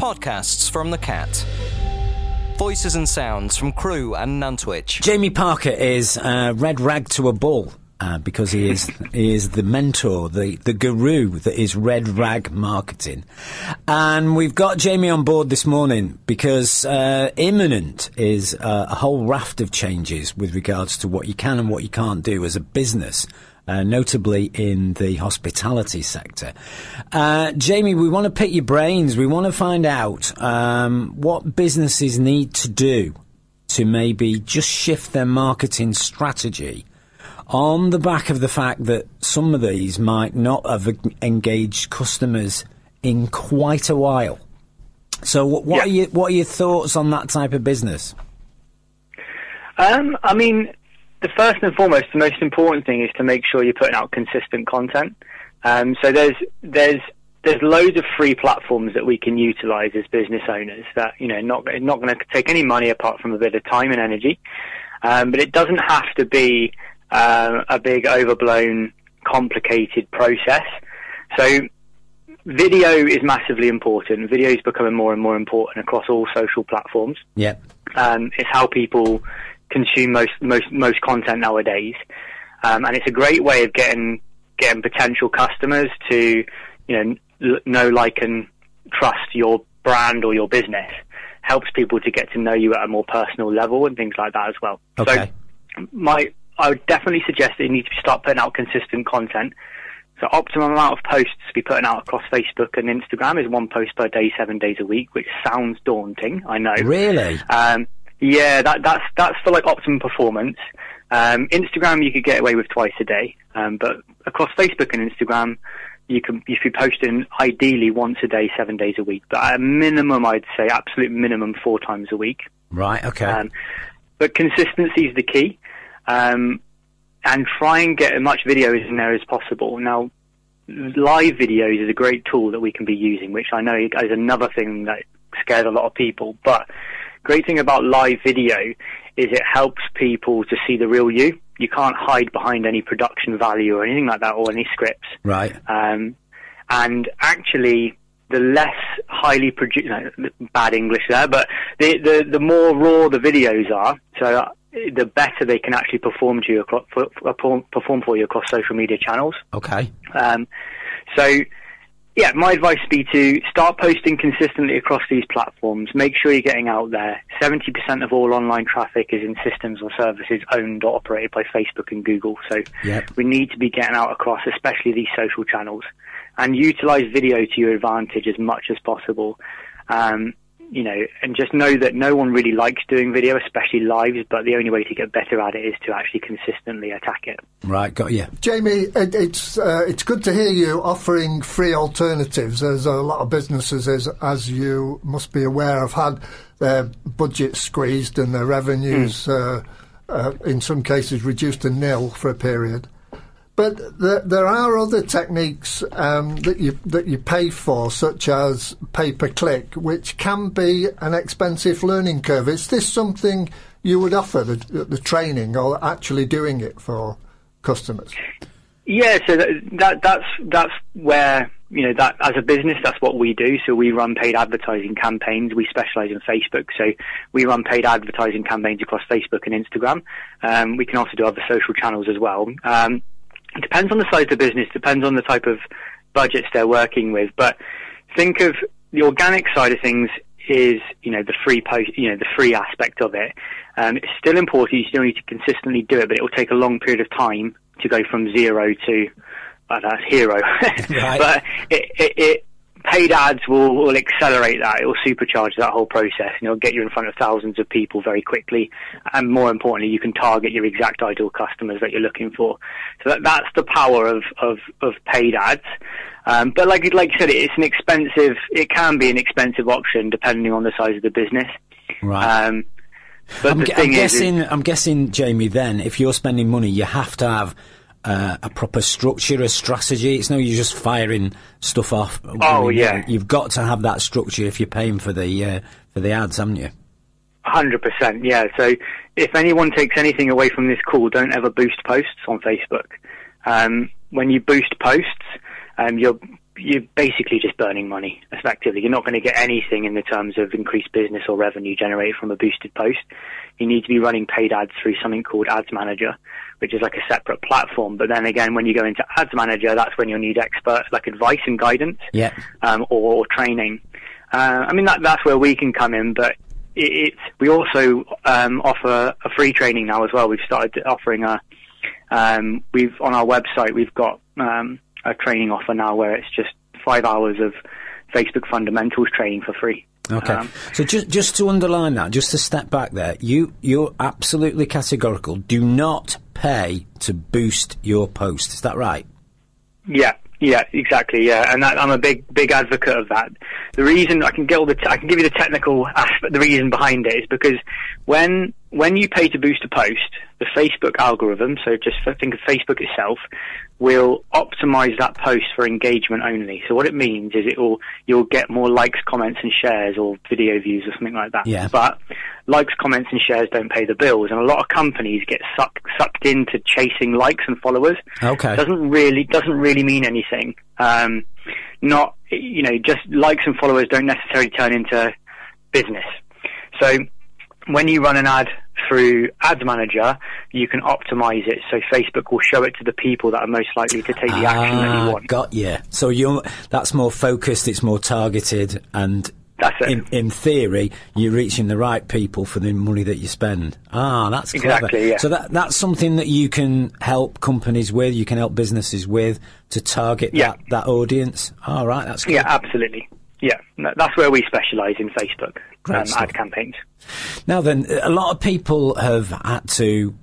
Podcasts from the Cat. Voices and sounds from Crewe and Nantwich. Jamie Parker is uh, red rag to a bull. Uh, because he is he is the mentor, the, the guru that is red rag marketing, and we've got Jamie on board this morning because uh, imminent is uh, a whole raft of changes with regards to what you can and what you can't do as a business uh, notably in the hospitality sector. Uh, Jamie, we want to pick your brains. We want to find out um, what businesses need to do to maybe just shift their marketing strategy on the back of the fact that some of these might not have engaged customers in quite a while. So, what, what yeah. are your what are your thoughts on that type of business? Um, I mean, the first and foremost, the most important thing is to make sure you're putting out consistent content. Um, so there's there's there's loads of free platforms that we can utilize as business owners that you know not not going to take any money apart from a bit of time and energy, um, but it doesn't have to be uh, a big overblown complicated process. So video is massively important. Video is becoming more and more important across all social platforms. Yeah, um, it's how people consume most most most content nowadays, um, and it's a great way of getting getting potential customers to you know know, like, and trust your brand or your business. Helps people to get to know you at a more personal level and things like that as well. Okay. So, my I would definitely suggest that you need to start putting out consistent content. So optimum amount of posts to be putting out across Facebook and Instagram is one post per day, seven days a week, which sounds daunting. I know. Really? Um, yeah, that, that's that's for like optimum performance. Um, Instagram you could get away with twice a day, um, but across Facebook and Instagram, you can you should be posting ideally once a day, seven days a week. But at a minimum, I'd say absolute minimum four times a week. Right. Okay. Um, but consistency is the key, um, and try and get as much videos in there as possible. Now, live videos is a great tool that we can be using, which I know is another thing that scares a lot of people, but Great thing about live video is it helps people to see the real you. You can't hide behind any production value or anything like that or any scripts. Right. Um, and actually, the less highly produced, no, bad English there, but the, the, the more raw the videos are, so the better they can actually perform to you across, perform for you across social media channels. Okay. Um, so yeah, my advice would be to start posting consistently across these platforms. Make sure you're getting out there. 70% of all online traffic is in systems or services owned or operated by Facebook and Google. So yep. we need to be getting out across, especially these social channels, and utilize video to your advantage as much as possible. Um, you know, and just know that no one really likes doing video, especially lives, but the only way to get better at it is to actually consistently attack it. Right, got you. Jamie, it, it's uh, it's good to hear you offering free alternatives. There's a lot of businesses, as, as you must be aware, have had their budget squeezed and their revenues, mm. uh, uh, in some cases, reduced to nil for a period. But there, there are other techniques um, that you that you pay for, such as pay per click, which can be an expensive learning curve. Is this something you would offer the, the training or actually doing it for customers? Yeah, so that, that that's that's where you know that as a business that's what we do. So we run paid advertising campaigns. We specialize in facebook. So we run paid advertising campaigns across facebook and instagram. Um, we can also do other social channels as well. Um, it depends on the size of the business, depends on the type of budgets they're working with. But think of the organic side of things is, you know, the free post, you know, the free aspect of it. Um, it's still important. You still need to consistently do it, but it will take a long period of time to go from zero to, uh, that's hero. right. But it, it, it paid ads will, will accelerate that. It will supercharge that whole process and it'll get you in front of thousands of people very quickly. And more importantly, you can target your exact ideal customers that you're looking for. So that, that's the power of, of, of paid ads. Um, but like, like you said, it's an expensive, it can be an expensive option depending on the size of the business. Right. Um, but I'm, I'm guessing, is, I'm guessing, Jamie. Then, if you're spending money, you have to have uh, a proper structure, a strategy. It's no you're just firing stuff off. Oh yeah, you've got to have that structure if you're paying for the uh, for the ads, haven't you? Hundred percent, yeah. So if anyone takes anything away from this call, don't ever boost posts on Facebook. Um, when you boost posts, um, you're you're basically just burning money. Effectively, you're not going to get anything in the terms of increased business or revenue generated from a boosted post. You need to be running paid ads through something called Ads Manager, which is like a separate platform. But then again, when you go into Ads Manager, that's when you'll need expert like advice and guidance, Yeah. um, or, or training. Uh, I mean, that, that's where we can come in, but it, it's, we also um, offer a free training now as well. We've started offering a, um, we've on our website we've got um, a training offer now where it's just five hours of Facebook fundamentals training for free. Okay. Um, so just just to underline that, just to step back there, you you're absolutely categorical. Do not pay to boost your post. Is that right? Yeah, yeah, exactly. Yeah, and that, I'm a big, big advocate of that. The reason I can get all the, I can give you the technical aspect, the reason behind it is because when when you pay to boost a post, the Facebook algorithm, so just think of Facebook itself, will optimize that post for engagement only. So what it means is it will you'll get more likes, comments, and shares, or video views, or something like that. Yeah. But likes, comments, and shares don't pay the bills, and a lot of companies get sucked sucked into chasing likes and followers Okay. doesn't really doesn't really mean anything. Um, not you know just likes and followers don't necessarily turn into business. So when you run an ad through Ads Manager, you can optimize it so Facebook will show it to the people that are most likely to take the action that Ah, you want. Got you. So you that's more focused. It's more targeted, and That's it. in in theory, you're reaching the right people for the money that you spend. Ah, that's clever. Exactly, yeah. So that that's something that you can help companies with. You can help businesses with to target Yeah. that that audience. All right, that's good. Yeah, absolutely. Yeah, that's where we specialize in Facebook um, ad campaigns. Now then, a lot of people have had to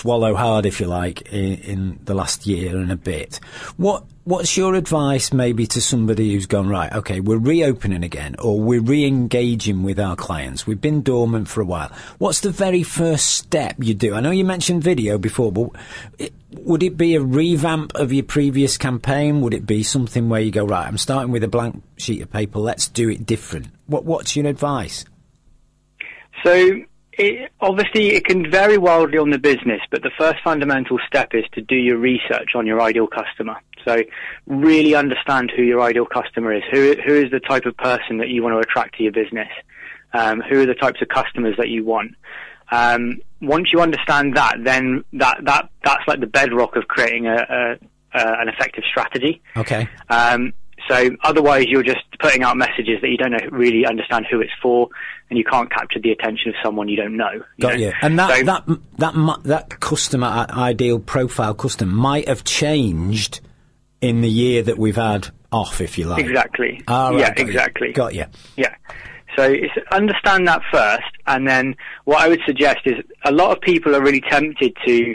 swallow hard, if you like, in, in the last year and a bit. What What's your advice, maybe, to somebody who's gone right? Okay, we're reopening again, or we're re-engaging with our clients. We've been dormant for a while. What's the very first step you do? I know you mentioned video before, but it, would it be a revamp of your previous campaign? Would it be something where you go right? I'm starting with a blank sheet of paper. Let's do it different. What What's your advice? So it, obviously it can vary wildly on the business, but the first fundamental step is to do your research on your ideal customer. So really understand who your ideal customer is. Who who is the type of person that you want to attract to your business? Um, who are the types of customers that you want? Um, once you understand that, then that that that's like the bedrock of creating a, a, a an effective strategy. Okay. Um, so otherwise, you're just putting out messages that you don't know, really understand who it's for, and you can't capture the attention of someone you don't know. Got know? you. And that So- that that that customer ideal profile customer might have changed in the year that we've had off, if you like. exactly. Ah, right, yeah, got you. exactly. Got you. Yeah. So it's understand that first, and then what I would suggest is a lot of people are really tempted to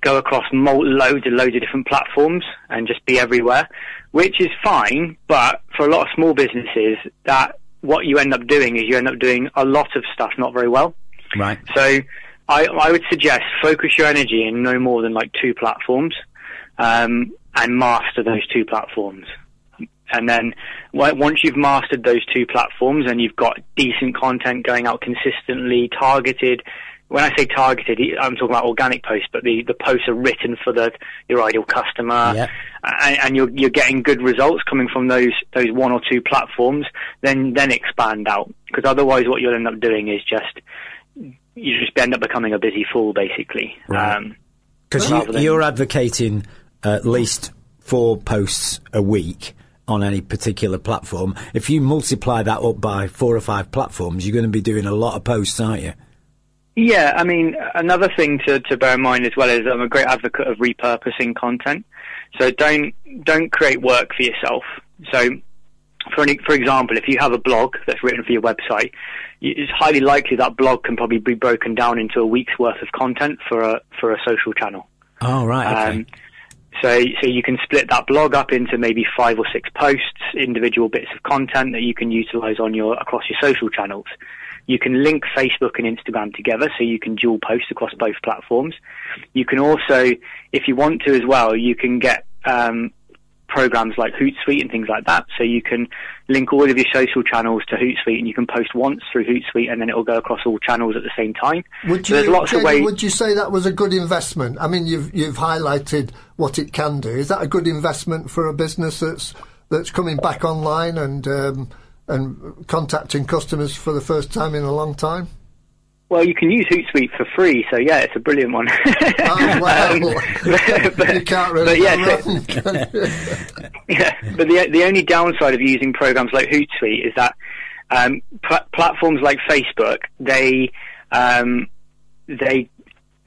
go across loads and loads of different platforms and just be everywhere, which is fine. But for a lot of small businesses, that what you end up doing is you end up doing a lot of stuff not very well. Right. So I, I would suggest focus your energy in no more than like two platforms um, and master those two platforms. And then once you've mastered those two platforms and you've got decent content going out consistently, targeted. When I say targeted, I'm talking about organic posts, but the, the posts are written for the your ideal customer, and, and you're you're getting good results coming from those those one or two platforms. Then then expand out because otherwise, what you'll end up doing is just you just end up becoming a busy fool, basically. Right. Um, Because you, than- you're advocating at least four posts a week on any particular platform. If you multiply that up by four or five platforms, you're going to be doing a lot of posts, aren't you? Yeah, I mean, another thing to, to bear in mind as well is I'm a great advocate of repurposing content. So don't don't create work for yourself. So, for an, for example, if you have a blog that's written for your website, it's highly likely that blog can probably be broken down into a week's worth of content for a for a social channel. Oh, right. Okay. Um, so, so you can split that blog up into maybe five or six posts, individual bits of content that you can utilize on your across your social channels. You can link Facebook and Instagram together, so you can dual post across both platforms. You can also, if you want to as well, you can get um, programs like Hootsuite and things like that. So you can link all of your social channels to Hootsuite, and you can post once through Hootsuite, and then it will go across all channels at the same time. Would So you, there's lots of ways. would you say that was a good investment? I mean, you've you've highlighted what it can do. Is that a good investment for a business that's that's coming back online and um, and contacting customers for the first time in a long time? Well, you can use Hootsuite for free, so yeah, it's a brilliant one. Oh, well, Um, but- you can't really but yeah, so- wrong, can you? Yeah, but the the only downside of using programs like Hootsuite is that um, pl- platforms like Facebook they um, they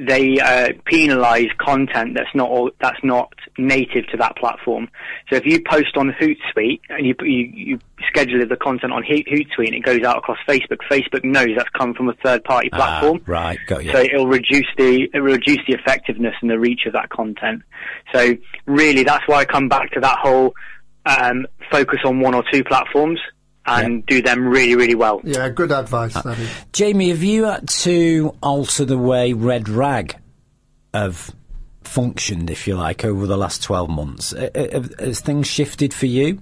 they uh, penalise content that's not all, that's not native to that platform. So if you post on Hootsuite and you you, you schedule the content on Hootsuite and it goes out across Facebook, Facebook knows that's come from a third party platform. Ah, right, got you. So it'll reduce the it'll reduce the effectiveness and the reach of that content. So really, that's why I come back to that whole um, focus on one or two platforms and do them really, really well. Yeah, good advice. That is. Jamie, have you had to alter the way Red Rag have functioned, if you like, over the last 12 months? Uh, uh, Has things shifted for you?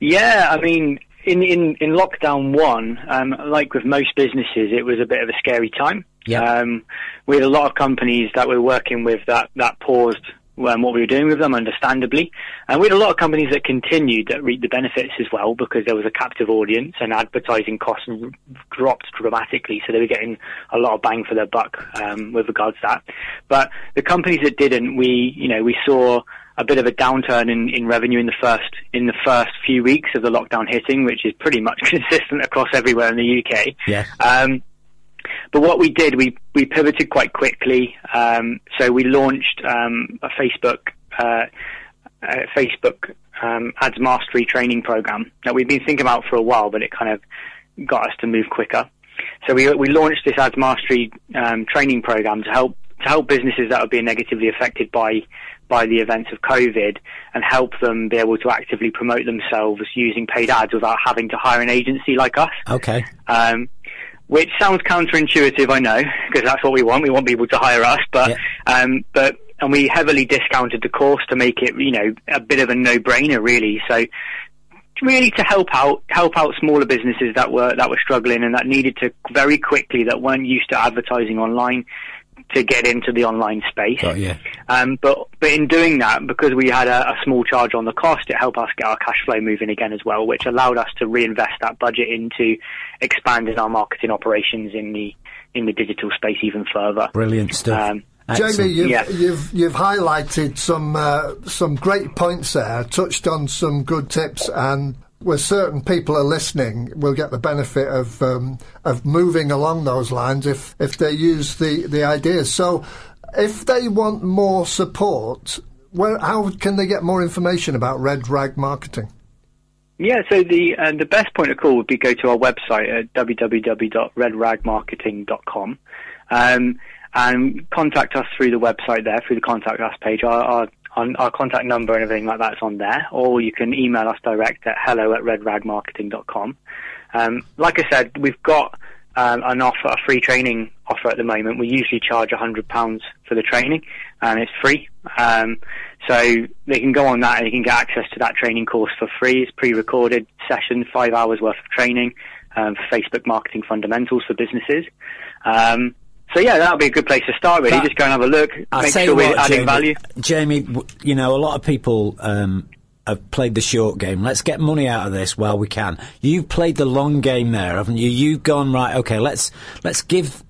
Yeah, I mean, in in in lockdown one, um, like with most businesses, it was a bit of a scary time. Yeah. Um, we had a lot of companies that we were working with that that paused um, what we were doing with them, understandably, and we had a lot of companies that continued that reaped the benefits as well because there was a captive audience and advertising costs r- dropped dramatically, so they were getting a lot of bang for their buck um, with regards to that. But the companies that didn't, we you know we saw a bit of a downturn in, in revenue in the first in the first few weeks of the lockdown hitting, which is pretty much consistent across everywhere in the UK. Yeah. Um, but what we did, we we pivoted quite quickly. Um, so we launched um, a Facebook uh, uh, Facebook um, ads mastery training program that we've been thinking about for a while, but it kind of got us to move quicker. So we we launched this ads mastery um, training program to help to help businesses that are being negatively affected by by the events of COVID and help them be able to actively promote themselves using paid ads without having to hire an agency like us. Okay. Um, which sounds counterintuitive, I know, because that's what we want. We want people to hire us, but um, but and we heavily discounted the course to make it, you know, a bit of a no-brainer, really. So really to help out help out smaller businesses that were that were struggling and that needed to very quickly that weren't used to advertising online to get into the online space. Got you. Um, but but in doing that, because we had a, a small charge on the cost, it helped us get our cash flow moving again as well, which allowed us to reinvest that budget into expanding our marketing operations in the in the digital space even further. Brilliant stuff. Um, Excellent. Jamie, you've, Yeah. you've you've highlighted some uh, some great points there, touched on some good tips, and where certain people are listening, will get the benefit of um, of moving along those lines if if they use the the ideas. So, if they want more support, where how can they get more information about Red Rag Marketing? Yeah, so the uh, the best point of call would be go to our website at www.redragmarketing.com um, and contact us through the website there, through the contact us page. Our, our, our, our contact number and everything like that's on there, or you can email us direct at hello at redragmarketing.com. Um, like I said, we've got um, an offer, a free training offer at the moment. We usually charge £100 for the training, and it's free. Um, so they can go on that and they can get access to that training course for free. It's pre-recorded session, five hours worth of training um, for Facebook marketing fundamentals for businesses. Um, so yeah, that'll be a good place to start. Really, That- just go and have a look, I'll make sure we're adding Jamie, value. Jamie, you know, a lot of people um, have played the short game. Let's get money out of this while we can. You've played the long game there, haven't you? You've gone right. Okay, let's let's give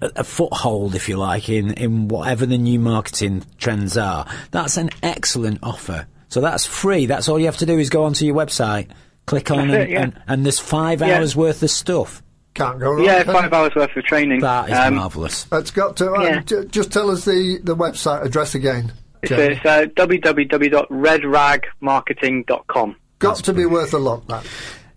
a foothold, if you like, in in whatever the new marketing trends are. That's an excellent offer. So that's free. That's all you have to do is go onto your website, click on, That's and, it, yeah. and, and there's five Yeah. hours worth of stuff. Can't go wrong. Yeah, five it? hours worth of training. That is Um, marvelous. It's got to. uh, Yeah. j- just tell us the, the website address again. So it's uh, www.redragmarketing.com. Got to be worth a lot, That.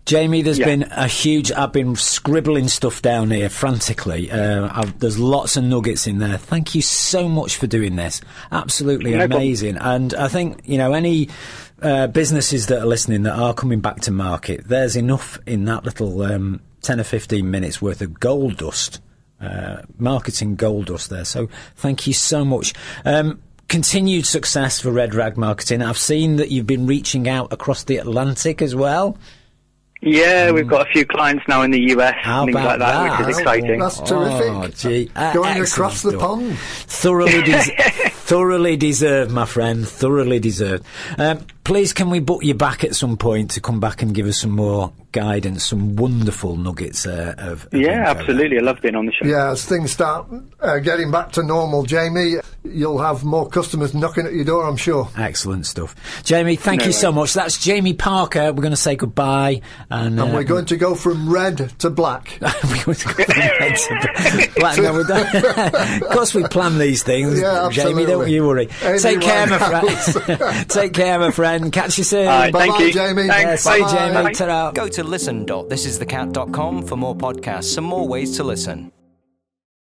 Jamie, there's Yeah. been a huge. I've been scribbling stuff down here frantically. Uh, I've, there's lots of nuggets in there. Thank you so much for doing this. Absolutely No problem. amazing. And I think you know any uh, businesses that are listening that are coming back to market. There's enough in that little um, ten or fifteen minutes worth of gold dust, uh, marketing gold dust there. So thank you so much. Um, Continued success for Red Rag Marketing. I've seen that you've been reaching out across the Atlantic as well. Yeah, we've got a few clients now in the US, How things about like that, that? which is exciting. That's terrific. Oh, gee. Uh, Going across the stuff. pond. Thoroughly, des- thoroughly deserved, my friend. Thoroughly deserved. Um, please, can we book you back at some point to come back and give us some more guidance, some wonderful nuggets uh, of, of Yeah, info absolutely. I love being on the show. Yeah, as things start uh, getting back to normal, Jamie, you'll have more customers knocking at your door, I'm sure. Excellent stuff. Jamie, thank No you so much. That's Jamie Parker. We're going to say goodbye. And, And uh, we're going to go from red to black. we're going to go from red to black. No, we don't- of course, we plan these things, Yeah, Jamie. Don't you worry. Amy Take care, my friend. Take care, my friend. Catch you soon. All right, Bye-bye, thank you. Jamie. Thanks. Bye, Bye. Jamie. Bye. Ta-ra. Go to listen.thisisthecat.com for more podcasts and more ways to listen.